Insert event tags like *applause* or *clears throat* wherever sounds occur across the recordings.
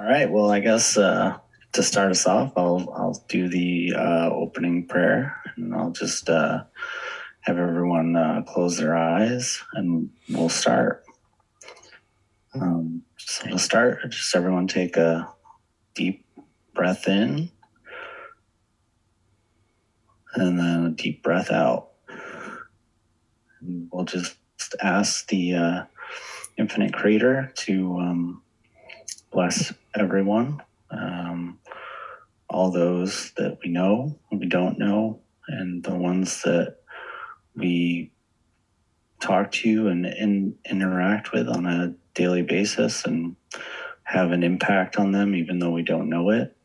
All right. Well, I guess uh, to start us off, I'll I'll do the uh, opening prayer, and I'll just uh, have everyone uh, close their eyes, and we'll start. Um, so to start, just everyone take a deep breath in, and then a deep breath out. And we'll just ask the uh, infinite creator to um, bless everyone, um, all those that we know we don't know, and the ones that we talk to and, and interact with on a daily basis and have an impact on them, even though we don't know it,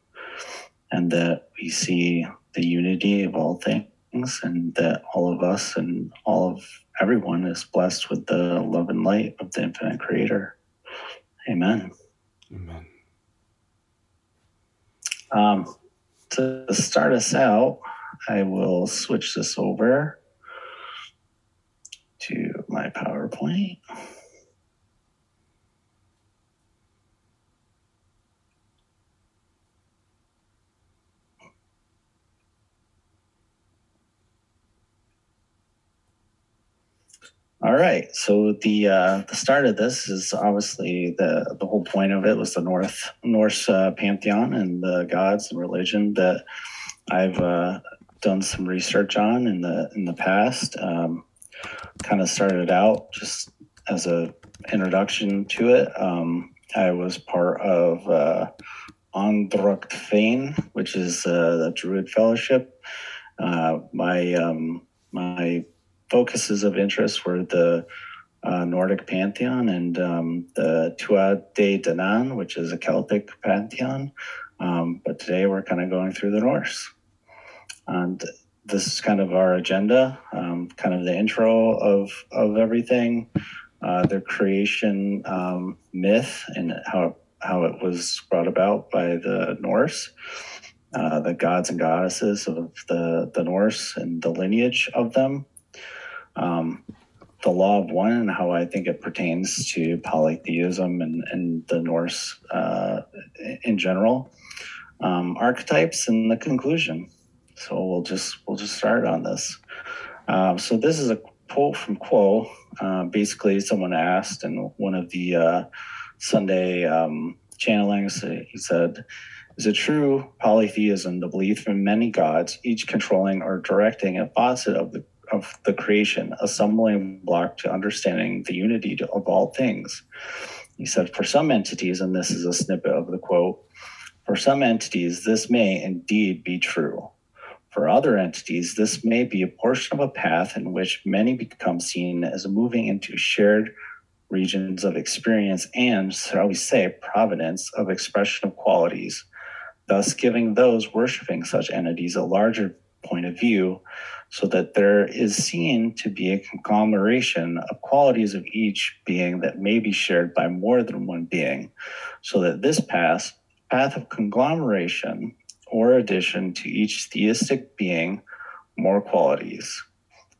and that we see the unity of all things, and that all of us and all of everyone is blessed with the love and light of the infinite creator. Amen. Amen. Um, to start us out, I will switch this over to my PowerPoint. All right. So the uh, the start of this is obviously the the whole point of it was the North Norse uh, pantheon and the gods and religion that I've uh, done some research on in the in the past. Um, kind of started out just as a introduction to it. Um, I was part of uh, Fein, which is uh, the Druid Fellowship. Uh, my um, my focuses of interest were the uh, Nordic pantheon and um, the Tuatha De Danann, which is a Celtic pantheon. Um, but today we're kind of going through the Norse. And this is kind of our agenda, um, kind of the intro of, of everything, uh, the creation um, myth and how, how it was brought about by the Norse. Uh, the gods and goddesses of the, the Norse and the lineage of them, um, the law of one and how I think it pertains to polytheism and, and the Norse uh, in general, um, archetypes, and the conclusion. So we'll just we'll just start on this. Um, so this is a quote from Q'uo. Uh, basically, someone asked in one of the uh, Sunday um, channelings. He said, "Is it true polytheism, the belief in many gods, each controlling or directing a facet of the of the creation, a stumbling block to understanding the unity of all things. He said, for some entities, and this is a snippet of the quote, for some entities, this may indeed be true. For other entities, this may be a portion of a path in which many become seen as moving into shared regions of experience and, shall we say, providence of expression of qualities, thus giving those worshiping such entities a larger point of view so that there is seen to be a conglomeration of qualities of each being that may be shared by more than one being, so that this path, path of conglomeration or addition to each theistic being more qualities,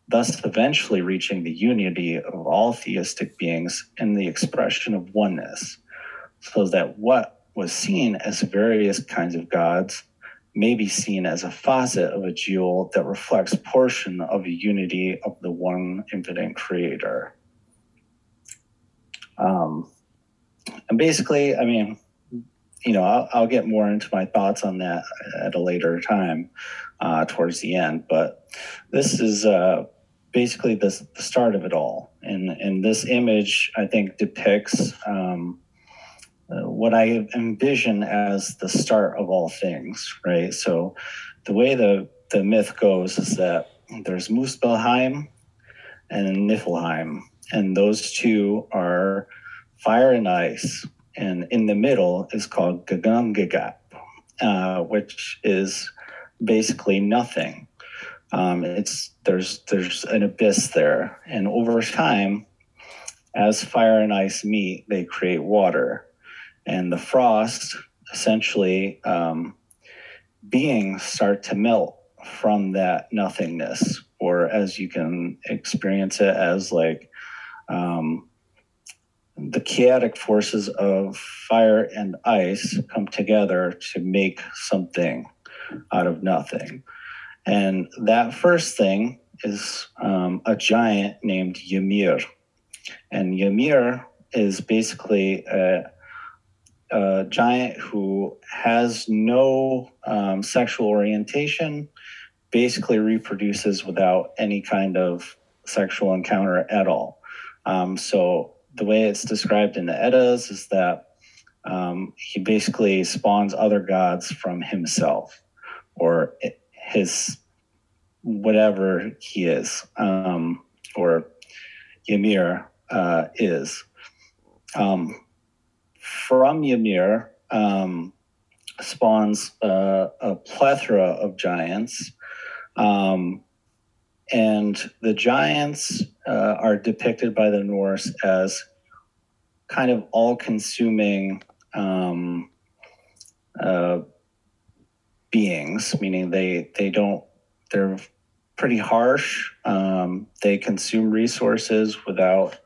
thus eventually reaching the unity of all theistic beings in the expression of oneness, so that what was seen as various kinds of gods may be seen as a facet of a jewel that reflects portion of the unity of the one infinite creator. Um, and basically, I mean, you know, I'll, I'll, get more into my thoughts on that at a later time uh, towards the end. But this is uh, basically the, the start of it all. And, and this image, I think, depicts um, uh, what I envision as the start of all things, right? So the way the, the myth goes is that there's Muspelheim and Niflheim, and those two are fire and ice. And in the middle is called Ginnungagap, uh, which is basically nothing. Um, it's there's there's an abyss there, and over time, as fire and ice meet, they create water and the frost essentially um, beings start to melt from that nothingness or as you can experience it as like um, the chaotic forces of fire and ice come together to make something out of nothing. And that first thing is um, a giant named Ymir. And Ymir is basically a, a giant who has no um, sexual orientation, basically reproduces without any kind of sexual encounter at all. Um, so the way it's described in the Eddas is that um, he basically spawns other gods from himself or his whatever he is um, or Ymir uh, is. Um, from Ymir um, spawns a plethora of giants. Um, and the giants uh, are depicted by the Norse as kind of all consuming um, uh, beings, meaning they, they don't, they're pretty harsh. Um, they consume resources without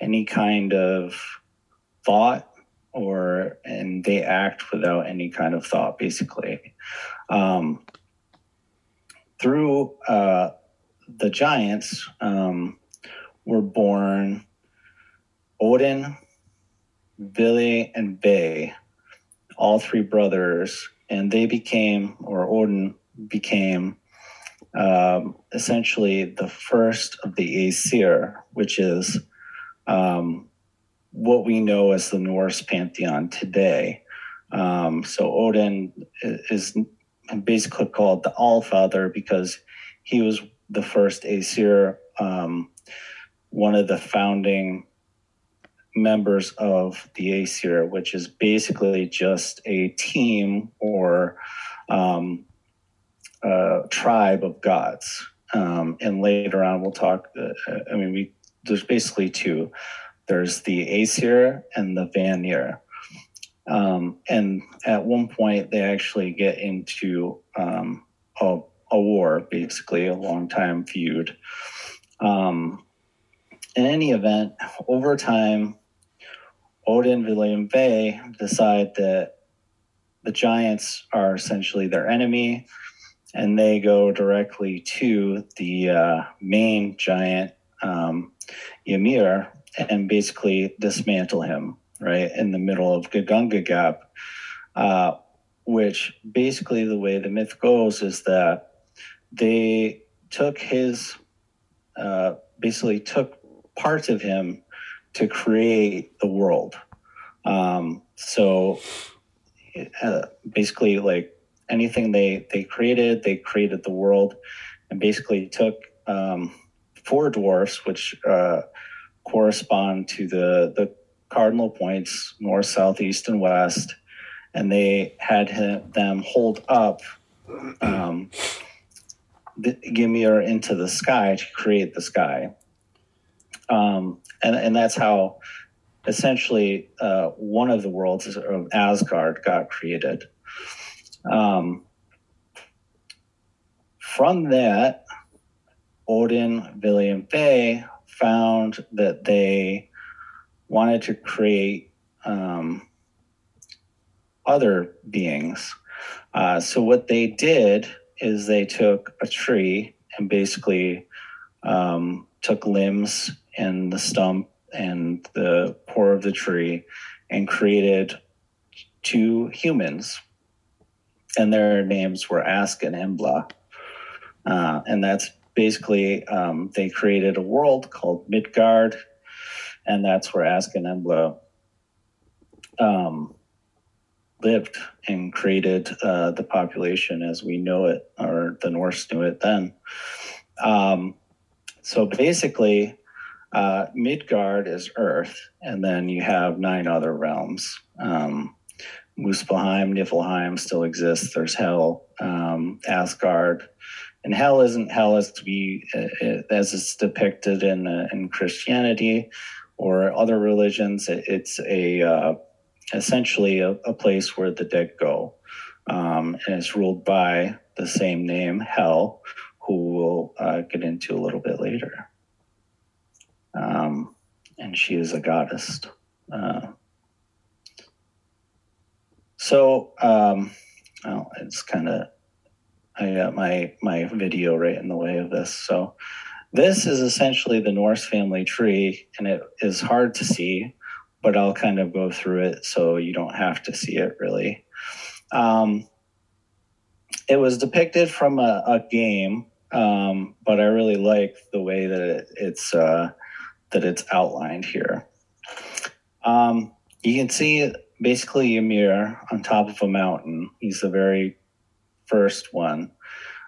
any kind of thought or and they act without any kind of thought basically. Um, through uh, the giants um, were born odin Vili and Ve all three brothers, and they became, or Odin became, um, essentially the first of the Aesir, which is um, what we know as the Norse pantheon today. Um, so Odin is basically called the Allfather because he was the first Aesir, um, one of the founding members of the Aesir, which is basically just a team or um, a tribe of gods. Um, and later on, we'll talk. Uh, I mean, we there's basically two. There's the Aesir and the Vanir. Um, and at one point, they actually get into um, a, a, war, basically a long time feud. Um, in any event, over time, Odin, and Vili Ve decide that the giants are essentially their enemy, and they go directly to the uh, main giant, um, Ymir, and basically dismantle him right in the middle of Ginnungagap, Gap. Uh, which basically the way the myth goes is that they took his, uh, basically took parts of him to create the world. Um, so uh, basically, like anything they they created, they created the world, and basically took um, four dwarfs, which uh, correspond to the the cardinal points north, south, east, and west, and they had him, them hold up. Um, the, Ymir into the sky to create the sky. Um, and and that's how essentially uh, one of the worlds of Asgard got created. Um, from that, Odin, Vili Ve found that they wanted to create um, other beings. Uh, so what they did is they took a tree and basically um, took limbs and the stump and the core of the tree and created two humans. And their names were Ask and Embla. Uh, and that's basically, um, they created a world called Midgard. And that's where Ask and Embla um, lived and created uh, the population as we know it, or the Norse knew it then. Um, so basically, uh, Midgard is Earth, and then you have nine other realms. Um, Muspelheim, Niflheim still exists. There's Hel, um, Asgard, and Hell isn't Hell as be uh, as it's depicted in uh, in Christianity or other religions. It's a uh, essentially a, a, place where the dead go, um, and it's ruled by the same name, Hel, who we'll uh, get into a little bit later um, and she is a goddess. Uh, so, um, well, it's kind of I got my my video right in the way of this. So, this is essentially the Norse family tree, and it is hard to see, but I'll kind of go through it so you don't have to see it really. Um, it was depicted from a, a game, um, but I really like the way that it, it's uh, that it's outlined here. Um, you can see basically Ymir on top of a mountain. He's a very first one.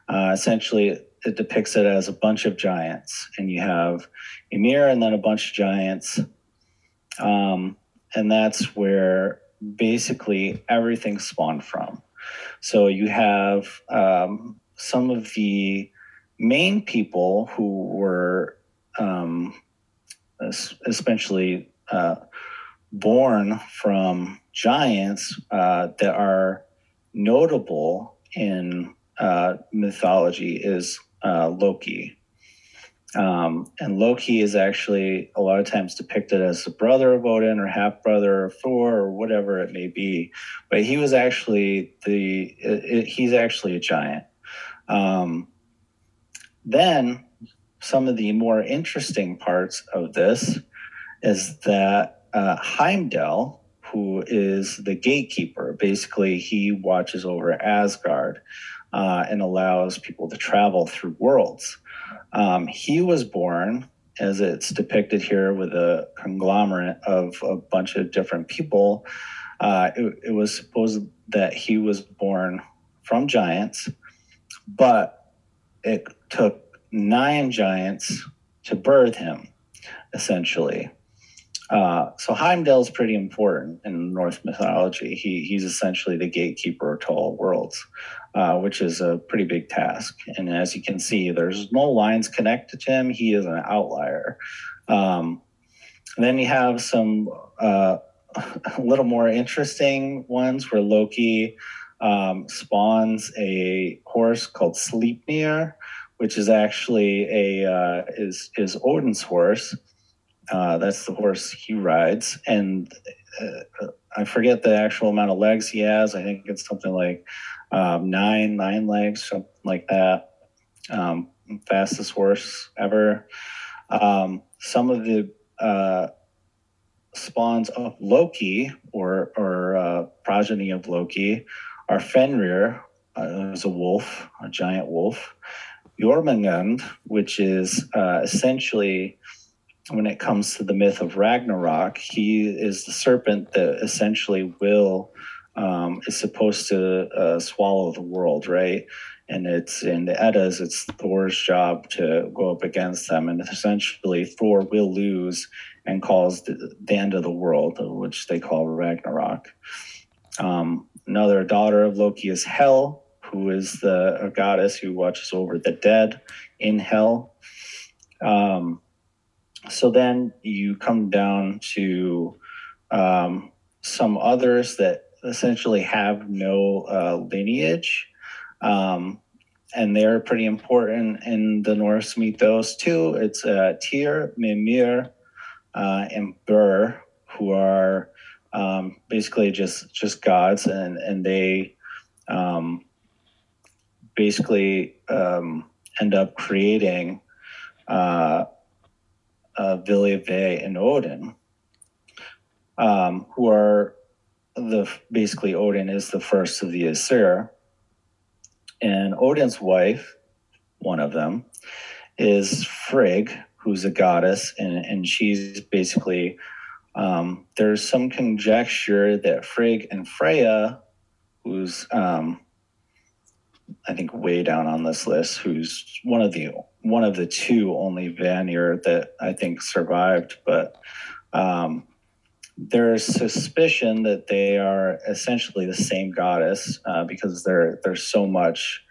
Uh, essentially, it depicts it as a bunch of giants, and you have Ymir and then a bunch of giants. Um, and that's where basically everything spawned from. So you have um, some of the main people who were um, especially uh, born from giants uh, that are notable in uh, mythology is uh, Loki. Um, and Loki is actually a lot of times depicted as the brother of Odin or half brother of Thor or whatever it may be. But he was actually the, it, it, he's actually a giant. Um, then some of the more interesting parts of this is that uh, Heimdall, who is the gatekeeper, basically he watches over Asgard uh, and allows people to travel through worlds. Um, he was born, as it's depicted here, with a conglomerate of a bunch of different people. Uh, it, it was supposed that he was born from giants, but it took nine giants to birth him, essentially. Uh, so Heimdall is pretty important in Norse mythology. He, he's essentially the gatekeeper to all worlds, uh, which is a pretty big task. And as you can see, there's no lines connected to him. He is an outlier. Um, then you have some uh, a *laughs* little more interesting ones where Loki um, spawns a horse called Sleipnir, which is actually a uh, is is Odin's horse. Uh, that's the horse he rides, and uh, I forget the actual amount of legs he has. I think it's something like um, nine nine legs, something like that. Um, fastest horse ever. Um, some of the uh, spawns of Loki or or uh, progeny of Loki are Fenrir, uh, a wolf, a giant wolf. Jormungand, which is uh, essentially when it comes to the myth of Ragnarok, he is the serpent that essentially will um, is supposed to uh, swallow the world, right? And it's in the Eddas, it's Thor's job to go up against them, and essentially Thor will lose and cause the, the end of the world, which they call Ragnarok. Um, another daughter of Loki is Hel, who is the goddess who watches over the dead in hell. Um, so then you come down to um, some others that essentially have no uh, lineage. Um, and they're pretty important in the Norse mythos too. It's uh, Tyr, Mimir, uh, and Bur, who are um, basically just just gods, and and they um, basically um, end up creating uh, uh, Vili Ve and Odin, um, who are the basically Odin is the first of the Aesir, and Odin's wife, one of them, is Frigg, who's a goddess, and and she's basically um, there's some conjecture that Frigg and Freya, who's um, I think way down on this list, who's one of the one of the two only Vanir that I think survived, but um, there's suspicion that they are essentially the same goddess uh, because there there's so much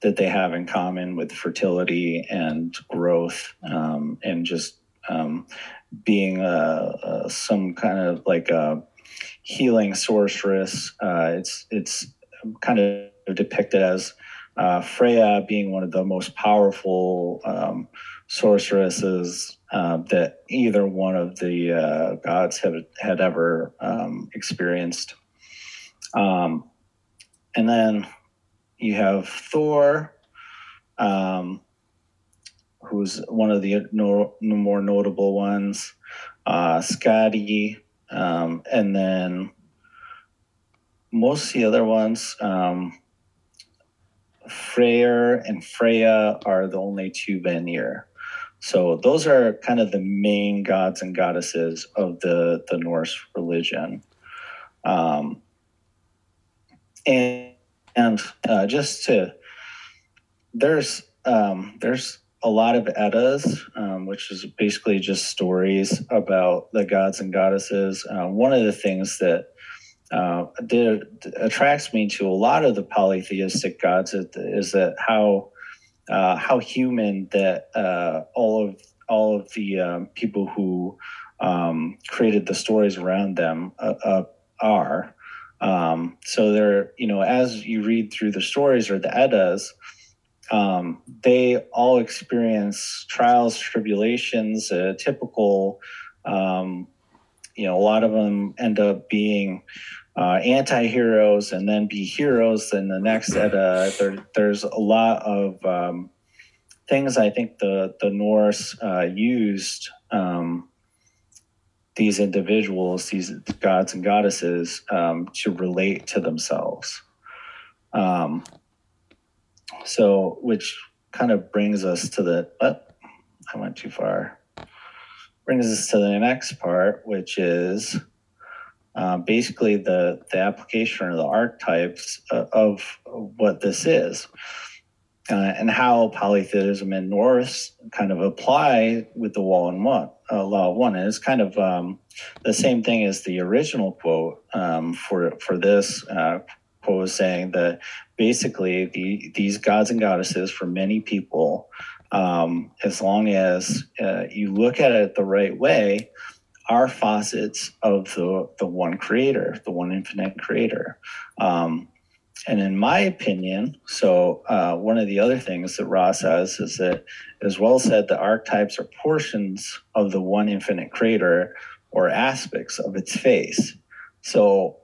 that they have in common with fertility and growth um, and just um, being a, a, some kind of like a healing sorceress. Uh, it's it's kind of depicted as uh, Freya being one of the most powerful um, sorceresses uh, that either one of the uh, gods had had ever um, experienced. Um, and then you have Thor, um, who's one of the no, more notable ones, uh, Skadi, um, and then most of the other ones, um, Freyr and Freya are the only two Vanir. So those are kind of the main gods and goddesses of the the Norse religion. Um, and and uh, just to there's um, there's a lot of eddas, um, which is basically just stories about the gods and goddesses. Uh, one of the things that uh, did, attracts me to a lot of the polytheistic gods is, that how uh, how human that uh, all of all of the um, people who um, created the stories around them uh, uh, are. Um, so they're, you know, as you read through the stories or the Eddas, um, they all experience trials, tribulations, typical, um, you know, a lot of them end up being uh, anti-heroes and then be heroes in the next Edda. There, there's a lot of um, things I think the, the Norse uh, used um, these individuals, these gods and goddesses, um, to relate to themselves. Um, so, which kind of brings us to the, oh, I went too far. Brings us to the next part, which is uh, basically the, the application or the archetypes of, of what this is. Uh, and how polytheism and Norse kind of apply with the wall and one uh, law of one. And it's kind of um, the same thing as the original quote um, for for this uh, quote was saying that basically the these gods and goddesses for many people, um, as long as uh, you look at it the right way, are facets of the the one creator, the one infinite creator. Um, and in my opinion, so uh, one of the other things that Ra says is that, as well said, the archetypes are portions of the one infinite creator or aspects of its face. So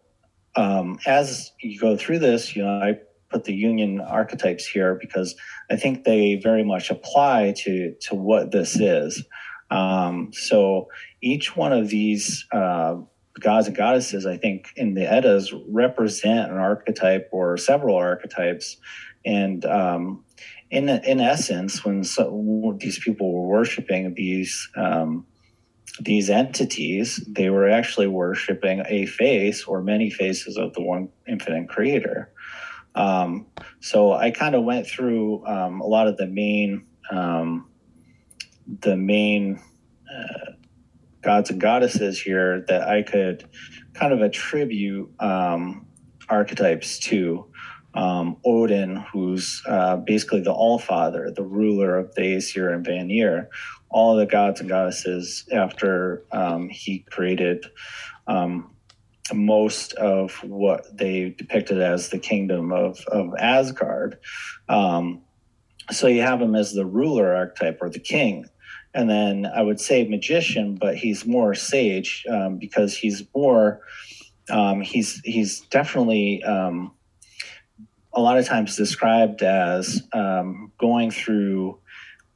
um, as you go through this, you know, I put the Jungian archetypes here because I think they very much apply to to what this is. Um, so each one of these uh, gods and goddesses, I think, in the Eddas represent an archetype or several archetypes. And um, in, in essence, when so, these people were worshiping these, um, these entities, they were actually worshiping a face or many faces of the one infinite creator. Um, so I kind of went through um, a lot of the main, um, the main uh, gods and goddesses here that I could kind of attribute um, archetypes to. Um, Odin, who's uh, basically the All Father, the ruler of the Aesir and Vanir, all the gods and goddesses after um, he created um, most of what they depicted as the kingdom of, of Asgard. Um, so you have him as the ruler archetype or the king and then I would say magician, but he's more sage um, because he's more um, he's he's definitely um, a lot of times described as um, going through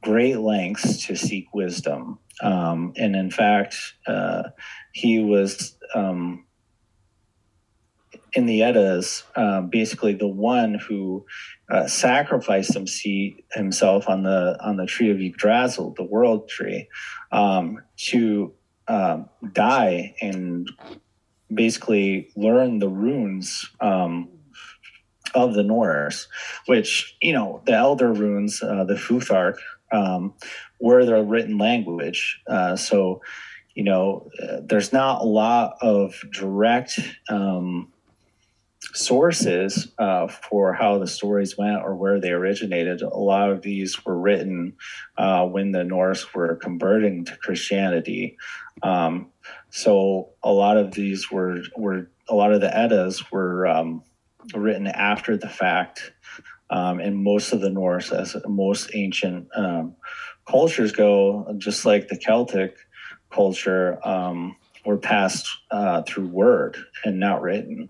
great lengths to seek wisdom, um, and in fact, uh, he was um, in the Eddas, uh, basically the one who uh, sacrificed himself on the on the tree of Yggdrasil, the world tree, um, to um, die and basically learn the runes um, of the Norse, which you know the Elder runes, uh, the Futhark, um, were their written language. Uh, so you know, uh, there's not a lot of direct um, sources uh, for how the stories went or where they originated. A lot of these were written uh, when the Norse were converting to Christianity. Um, so a lot of these were were a lot of the Eddas were um, written after the fact. Um, and most of the Norse, as most ancient um, cultures go, just like the Celtic culture, um, were passed uh, through word and not written.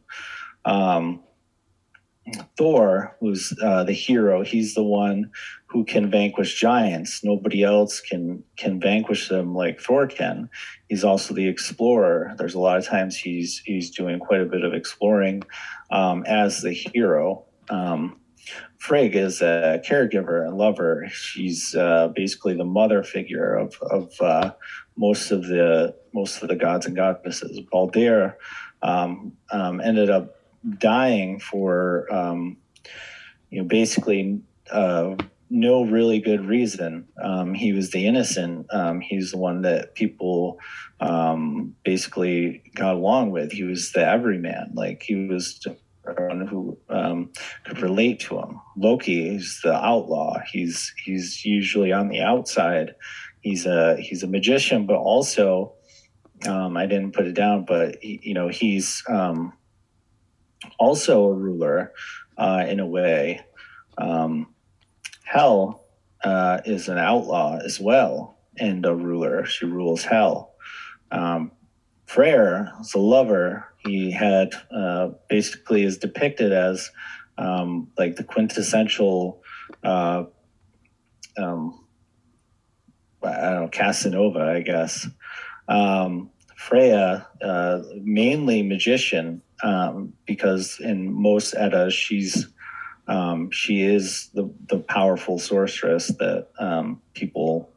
Um, Thor, who's uh, the hero, he's the one who can vanquish giants. Nobody else can can vanquish them like Thor can. He's also the explorer. There's a lot of times he's he's doing quite a bit of exploring um, as the hero. Um, Frigg is a caregiver and lover. She's uh, basically the mother figure of of uh, most of the most of the gods and goddesses. Balder um, um ended up dying for um, you know basically uh, no really good reason. Um, he was the innocent. Um, he's the one that people um, basically got along with. He was the everyman. Like he was one who um, could relate to him. Loki is the outlaw. He's he's usually on the outside. He's a he's a magician, but also um, I didn't put it down, but he, you know he's also a ruler uh, in a way. Um, Hel uh, is an outlaw as well and a ruler. She rules hell. Um, Freyr is a lover. He had uh, basically is depicted as um, like the quintessential, uh, um, I don't know, Casanova, I guess. Um, Freya, uh, mainly magician, um, because in most Eddas she's um, she is the the powerful sorceress that um, people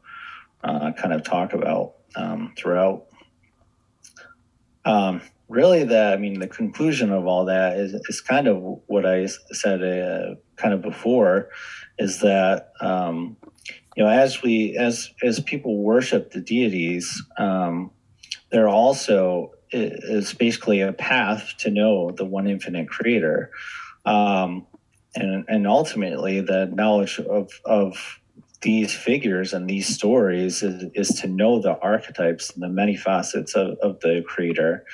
uh, kind of talk about um, throughout. Um, really, the I mean, the conclusion of all that is is kind of what I said uh, kind of before, is that um, you know as we as as people worship the deities, they're also is basically a path to know the one infinite creator. Um, and, and ultimately, the knowledge of, of these figures and these stories is, is to know the archetypes and the many facets of, of the creator.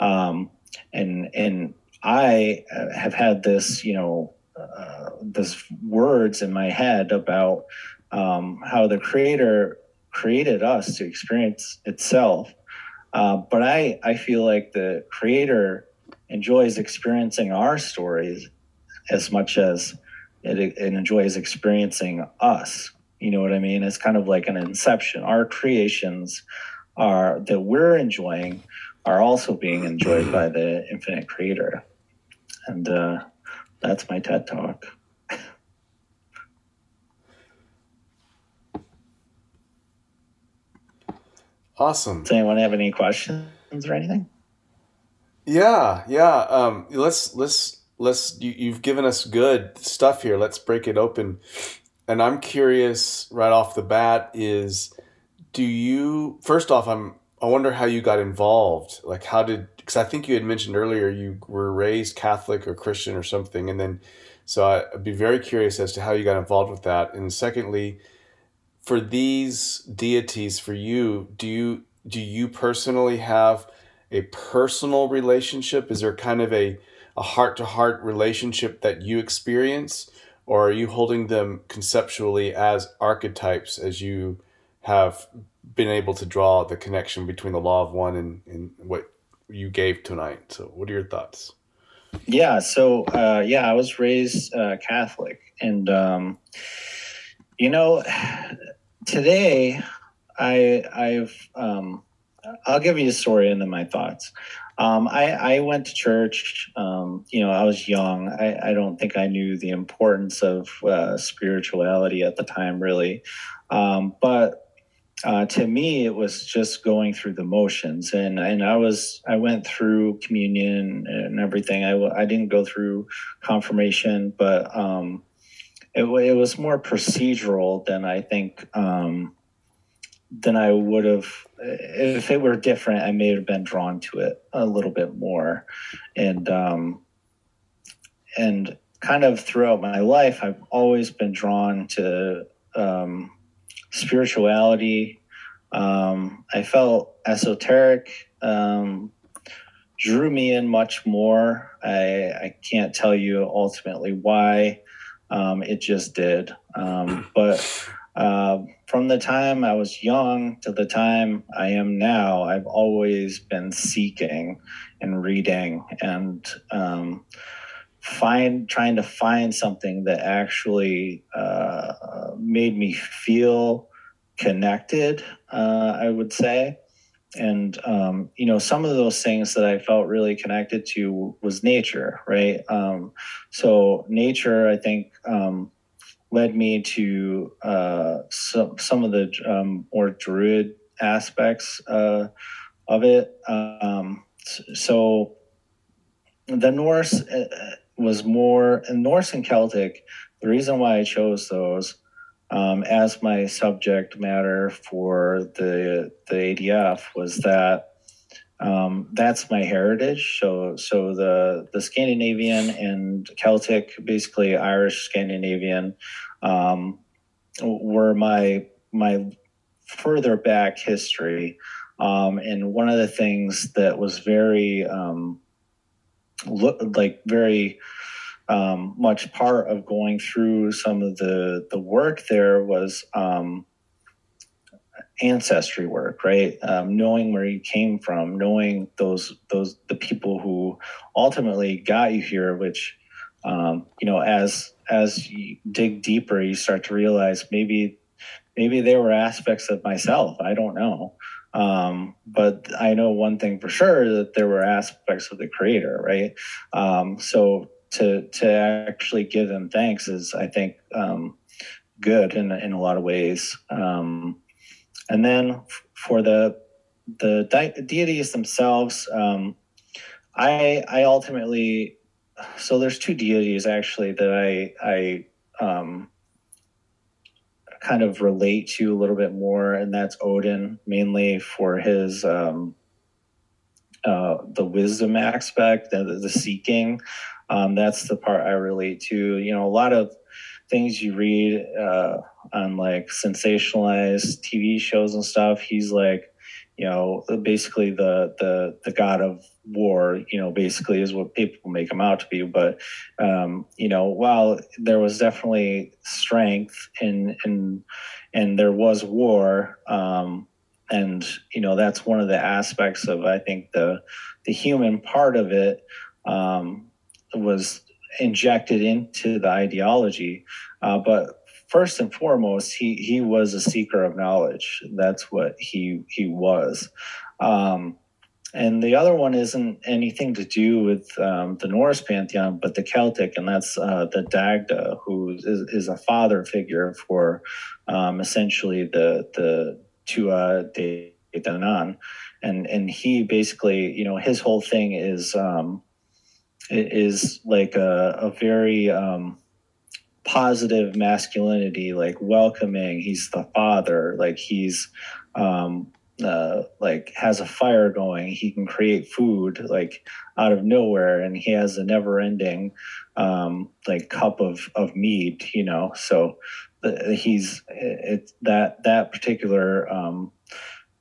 Um, and, and I have had this, you know, uh, this words in my head about um, how the creator created us to experience itself uh, but I, I feel like the creator enjoys experiencing our stories as much as it, it enjoys experiencing us. You know what I mean? It's kind of like an inception. Our creations are that we're enjoying are also being enjoyed by the infinite creator. And uh, that's my TED talk. Awesome. Does anyone have any questions or anything? Yeah, yeah. Um, let's let's let's. You, you've given us good stuff here. Let's break it open. And I'm curious right off the bat is, do you first off? I'm I wonder how you got involved. Like, how did? Because I think you had mentioned earlier you were raised Catholic or Christian or something, and then so I'd be very curious as to how you got involved with that. And secondly, for these deities for you do you do you personally have a personal relationship? Is there kind of a a heart to heart relationship that you experience? Or are you holding them conceptually as archetypes as you have been able to draw the connection between the law of one and, and what you gave tonight? So what are your thoughts? Yeah so uh, yeah i was raised uh, catholic and um, you know, today I I've um, I'll give you a story and then my thoughts. Um, I, I went to church. Um, you know, I was young. I, I don't think I knew the importance of uh, spirituality at the time, really. Um, but uh, to me, it was just going through the motions, and and I was I went through communion and everything. I I didn't go through confirmation, but um, it, it was more procedural than I think um, than I would have. If it were different, I may have been drawn to it a little bit more, and um, and kind of throughout my life, I've always been drawn to um, spirituality. Um, I felt esoteric um, drew me in much more. I, I can't tell you ultimately why. Um, it just did. Um, but uh, from the time I was young to the time I am now, I've always been seeking and reading and um, find trying to find something that actually uh, made me feel connected. Uh, I would say. And um, you know, some of those things that I felt really connected to was nature, right? Um, so nature, I think, um, led me to uh, some some of the um, more druid aspects uh, of it. Um, so the Norse uh, was more and Norse and Celtic. The reason why I chose those um, as my subject matter for the the ADF was that um, that's my heritage. So so the the Scandinavian and Celtic, basically Irish Scandinavian, um, were my my further back history. Um, and one of the things that was very um, look like very um, much part of going through some of the the work there was um, ancestry work, right? Um, knowing where you came from, knowing those those the people who ultimately got you here, which um, you know, as as you dig deeper, you start to realize maybe maybe there were aspects of myself. I don't know. Um, but I know one thing for sure that there were aspects of the creator, right? Um, so to to actually give them thanks is, I think, um, good in in a lot of ways. Um, and then for the the de- deities themselves, um, I I ultimately so there's two deities actually that I I um, kind of relate to a little bit more, and that's Odin mainly for his um, uh, the wisdom aspect, the, the seeking. Um, that's the part I relate to. You know, a lot of things you read uh, on like sensationalized TV shows and stuff. He's like, you know, basically the the the god of war. You know, basically is what people make him out to be. But um, you know, while there was definitely strength in in and there was war. Um, and you know that's one of the aspects of I think the the human part of it um, was injected into the ideology. Uh, but first and foremost, he he was a seeker of knowledge. That's what he he was. Um, and the other one isn't anything to do with um, the Norse pantheon, but the Celtic, and that's uh, the Dagda, who is, is, a father figure for um, essentially the the Tuatha De Danann. And and he basically, you know, his whole thing is um, is like a, a very um, positive masculinity, like welcoming. He's the father, like he's um, uh, like has a fire going. He can create food like out of nowhere, and he has a never-ending um, like cup of of mead. You know, so he's it that that particular um,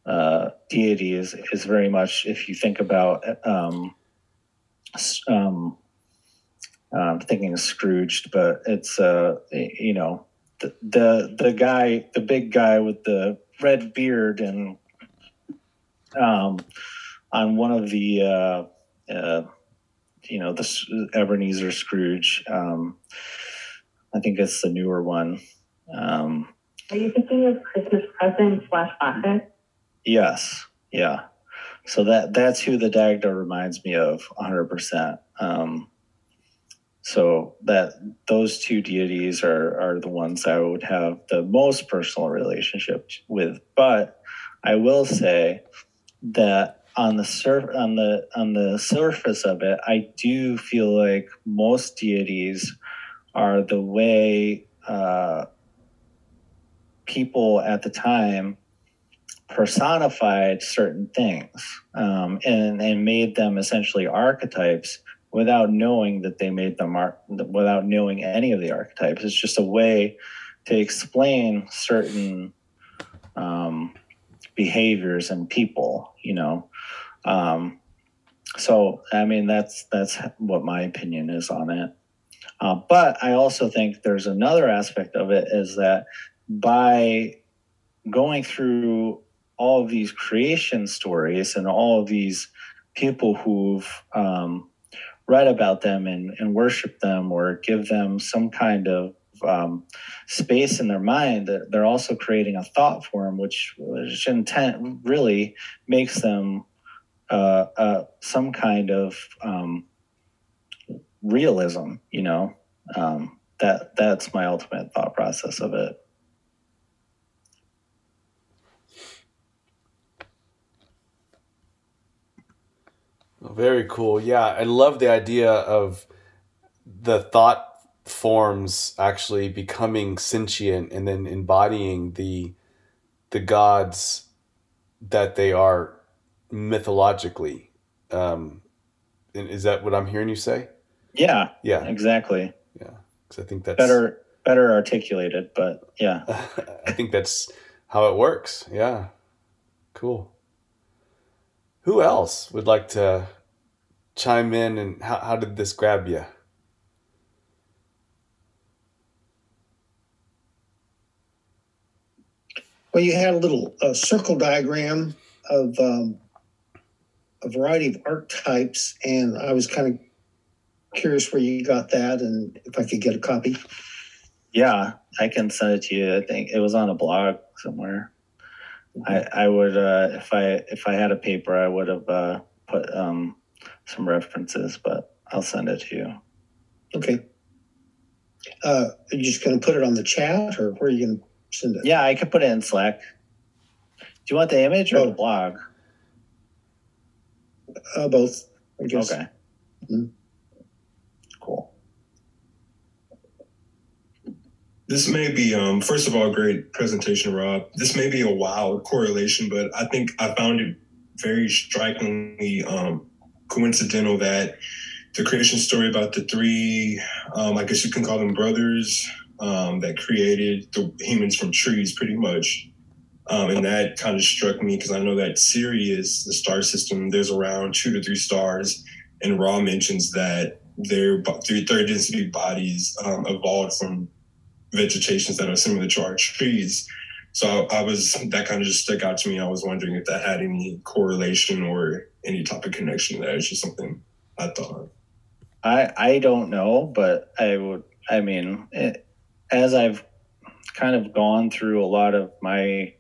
uh, deity is is very much if you think about um, um, I'm thinking Scrooged, but it's uh, you know the, the the guy, the big guy with the red beard, and um, on one of the uh, uh, you know the Ebenezer Scrooge. Um, I think it's the newer one. Um, Are you thinking of Christmas present slash Bucket? Yes. Yeah. So that that's who the Dagda reminds me of 100%. Um, so that those two deities are are the ones I would have the most personal relationship with. But I will say that on the surf on the on the surface of it, I do feel like most deities are the way uh, people at the time personified certain things um, and, and made them essentially archetypes without knowing that they made them ar- without knowing any of the archetypes. It's just a way to explain certain um, behaviors and people, you know. Um, so, I mean, that's that's what my opinion is on it. Uh, but I also think there's another aspect of it is that by going through all of these creation stories and all of these people who've um, read about them and, and worship them or give them some kind of um, space in their mind they're also creating a thought form which, which intent really makes them uh, uh, some kind of um, realism you know? Um, that that's my ultimate thought process of it Very cool. Yeah, I love the idea of the thought forms actually becoming sentient and then embodying the the gods that they are mythologically. Um, is that what I'm hearing you say? Yeah. Yeah. Exactly. Yeah, because I think that's better better articulated, but yeah. *laughs* I think that's how it works. Yeah. Cool. Who else would like to chime in and how, how did this grab you? Well, you had a little uh, circle diagram of um, a variety of archetypes, and I was kind of curious where you got that and if I could get a copy. Yeah, I can send it to you. I think it was on a blog somewhere. I, I would uh, if I if I had a paper I would have uh, put um, some references, but I'll send it to you. Okay. Uh, are you just going to put it on the chat, or where are you going to send it? Yeah, I could put it in Slack. Do you want the image or Oh. the blog? Uh, both, I guess. Okay. Mhm. Cool. This may be, um, first of all, great presentation, Rob. This may be a wild correlation, but I think I found it very strikingly um, coincidental that the creation story about the three, um, I guess you can call them brothers, um, that created the humans from trees, pretty much. Um, and that kind of struck me because I know that Sirius, the star system, there's around two to three stars, and Ra mentions that their bo- their third density bodies um, evolved from vegetations that are similar to our trees. So I, I was that kind of just stuck out to me. I was wondering if that had any correlation or any type of connection there. It's just something I thought. I I don't know, but I would. I mean, it, as I've kind of gone through a lot of my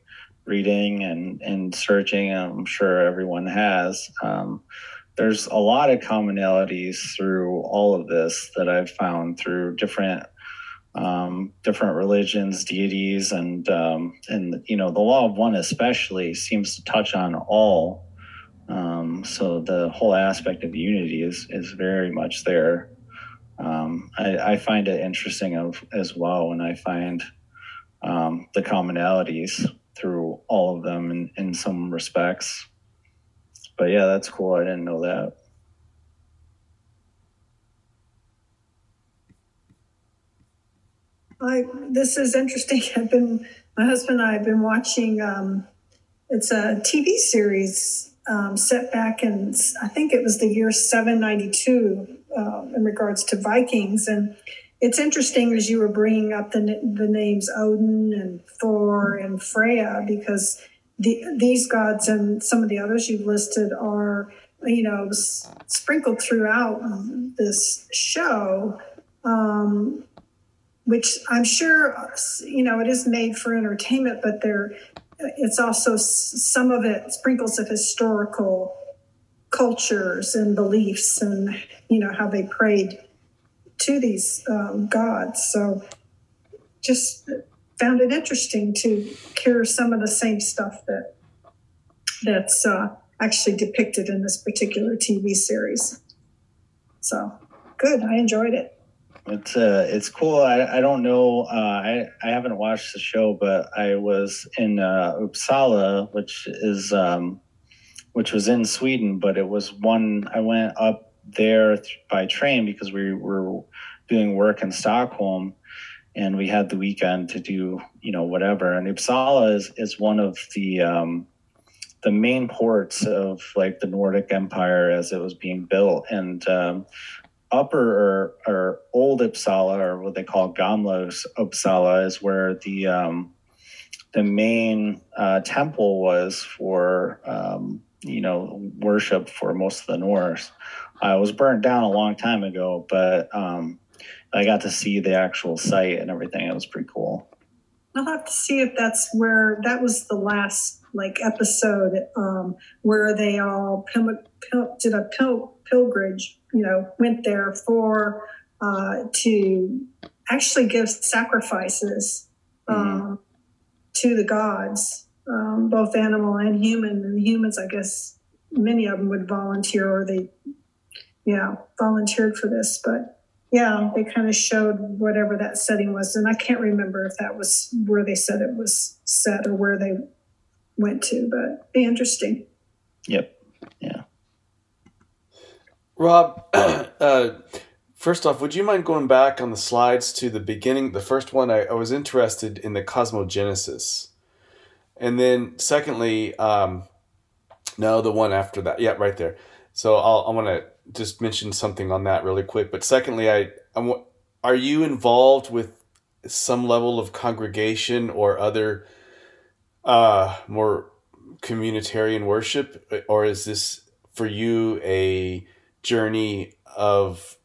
reading and and searching, and I'm sure everyone has. Um, there's a lot of commonalities through all of this that I've found through different um, different religions, deities, and um, and you know the law of one especially seems to touch on all. Um, so the whole aspect of unity is is very much there. Um, I, I find it interesting of, as well, and I find um, the commonalities through all of them in, in some respects. But yeah, that's cool. I didn't know that. I, this is interesting. *laughs* I've been, my husband and I have been watching, um, it's a TV series um, set back in, I think it was the year 792 uh, in regards to Vikings. And it's interesting as you were bringing up the, the names Odin and Thor and Freya, because the, these gods and some of the others you've listed are, you know, s- sprinkled throughout this show. Um, which I'm sure you know it is made for entertainment, but there it's also some of it sprinkles of historical cultures and beliefs and you know how they prayed to these um, gods. So just found it interesting to hear some of the same stuff that that's uh, actually depicted in this particular TV series. So good, I enjoyed it. It's uh, it's cool. I, I don't know. Uh, I I haven't watched the show, but I was in uh, Uppsala, which is um, which was in Sweden, but it was one. I went up there th- by train because we were doing work in Stockholm, and we had the weekend to do you know whatever. And Uppsala is is one of the um, the main ports of like the Nordic Empire as it was being built, and um, upper or, or old Uppsala, or what they call Gamla Uppsala, is where the um, the main uh, temple was for um, you know worship for most of the Norse. Uh, was burnt down a long time ago, but um, I got to see the actual site and everything. It was pretty cool. I'll have to see if that's where that was the last like episode um, where they all pil- pil- did a pil- pilgrimage. You know, went there for uh, to actually give sacrifices um, to the gods, um, both animal and human. And the humans, I guess, many of them would volunteer or they, yeah, volunteered for this. But yeah, they kind of showed whatever that setting was. And I can't remember if that was where they said it was set or where they went to, but be interesting. Yep. Yeah. Rob, *clears throat* uh, first off, would you mind going back on the slides to the beginning? The first one, I, I was interested in the cosmogenesis. And then, secondly, um, no, the one after that. Yeah, right there. So I'll, I want to just mention something on that really quick. But secondly, I, I are you involved with some level of congregation or other uh, more communitarian worship, or is this for you a journey of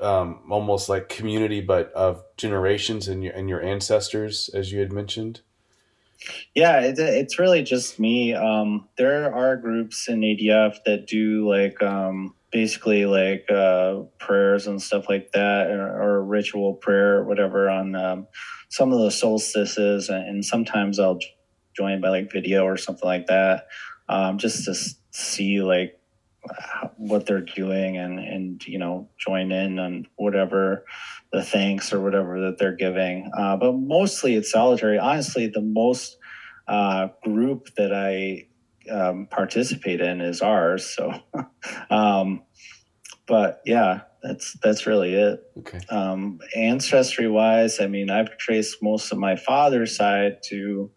um, almost like community, but of generations and your and your ancestors, as you had mentioned? Yeah, it, it's really just me. Um, there are groups in ADF that do like um, basically like uh, prayers and stuff like that, or, or ritual prayer, or whatever, on um, some of the solstices, and sometimes I'll join by like video or something like that, um, just to see like what they're doing and and you know join in on whatever the thanks or whatever that they're giving. Uh, but mostly it's solitary. Honestly the most uh, group that i um, participate in is ours so *laughs* um, but yeah that's that's really it okay um, ancestry wise i mean i've traced most of my father's side to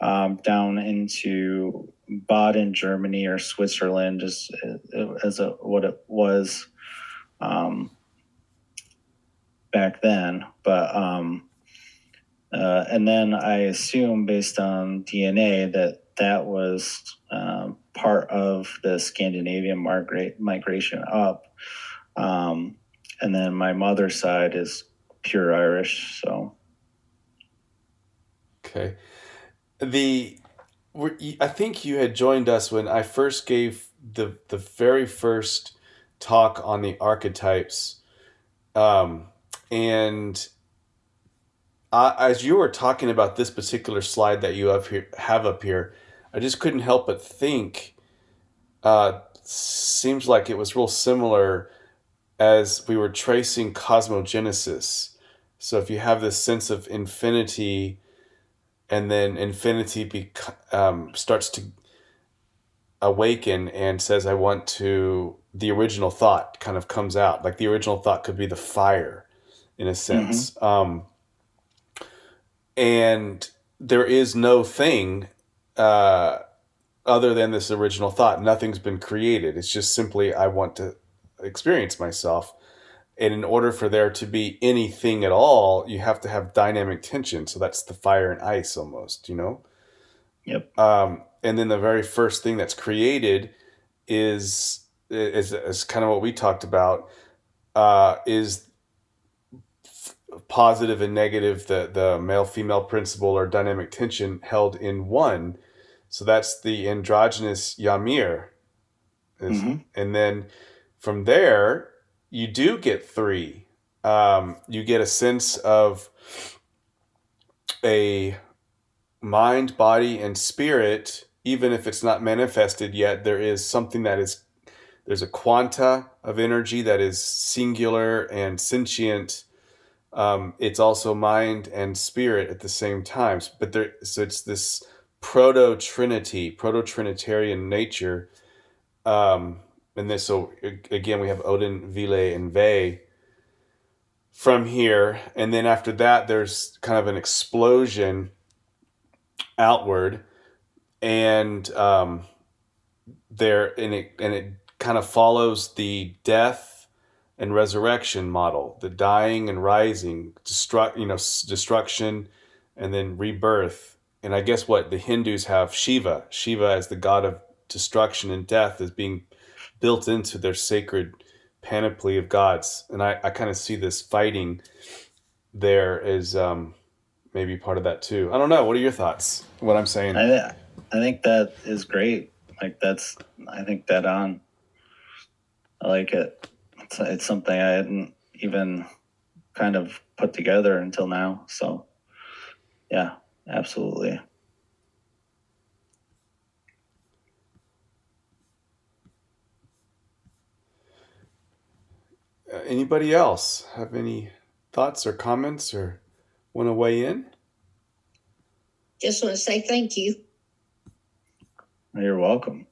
um, down into Baden, Germany, or Switzerland, as as a, what it was um, back then. But um, uh, and then I assume, based on DNA, that that was um, part of the Scandinavian migrate, migration up. Um, and then my mother's side is pure Irish. So. Okay the I think you had joined us when I first gave the the very first talk on the archetypes, um, and I, as you were talking about this particular slide that you have here have up here, I just couldn't help but think. Uh, seems like it was real similar as we were tracing cosmogenesis. So if you have this sense of infinity and then infinity bec- um, starts to awaken and says i want to the original thought kind of comes out like the original thought could be the fire in a sense mm-hmm. um, and there is no thing uh, other than this original thought nothing's been created it's just simply i want to experience myself and in order for there to be anything at all, you have to have dynamic tension. So that's the fire and ice almost, you know? Yep. Um, and then the very first thing that's created is, is, is kind of what we talked about, uh, is positive and negative, the, the male female principle or dynamic tension held in one. So that's the androgynous Ymir. Mm-hmm. And then from there, you do get three. Um, you get a sense of a mind, body, and spirit, even if it's not manifested yet, there is something that is there's a quanta of energy that is singular and sentient. Um, it's also mind and spirit at the same time. But there, so it's this proto trinity, proto trinitarian nature um, and this, so again we have Odin, Vili, and Ve from here, and then after that there's kind of an explosion outward, and um, there and it and it kind of follows the death and resurrection model, the dying and rising, destruct you know destruction, and then rebirth, and I guess what the Hindus have Shiva. Shiva as the god of destruction and death is being built into their sacred panoply of gods. And I, I kind of see this fighting there as um, maybe part of that too. I don't know. What are your thoughts? What I'm saying? I, I think that is great. Like that's, I think that on. I like it. It's, it's something I hadn't even kind of put together until now. So, yeah, absolutely. Uh, anybody else have any thoughts or comments or want to weigh in? Just want to say thank you. You're welcome.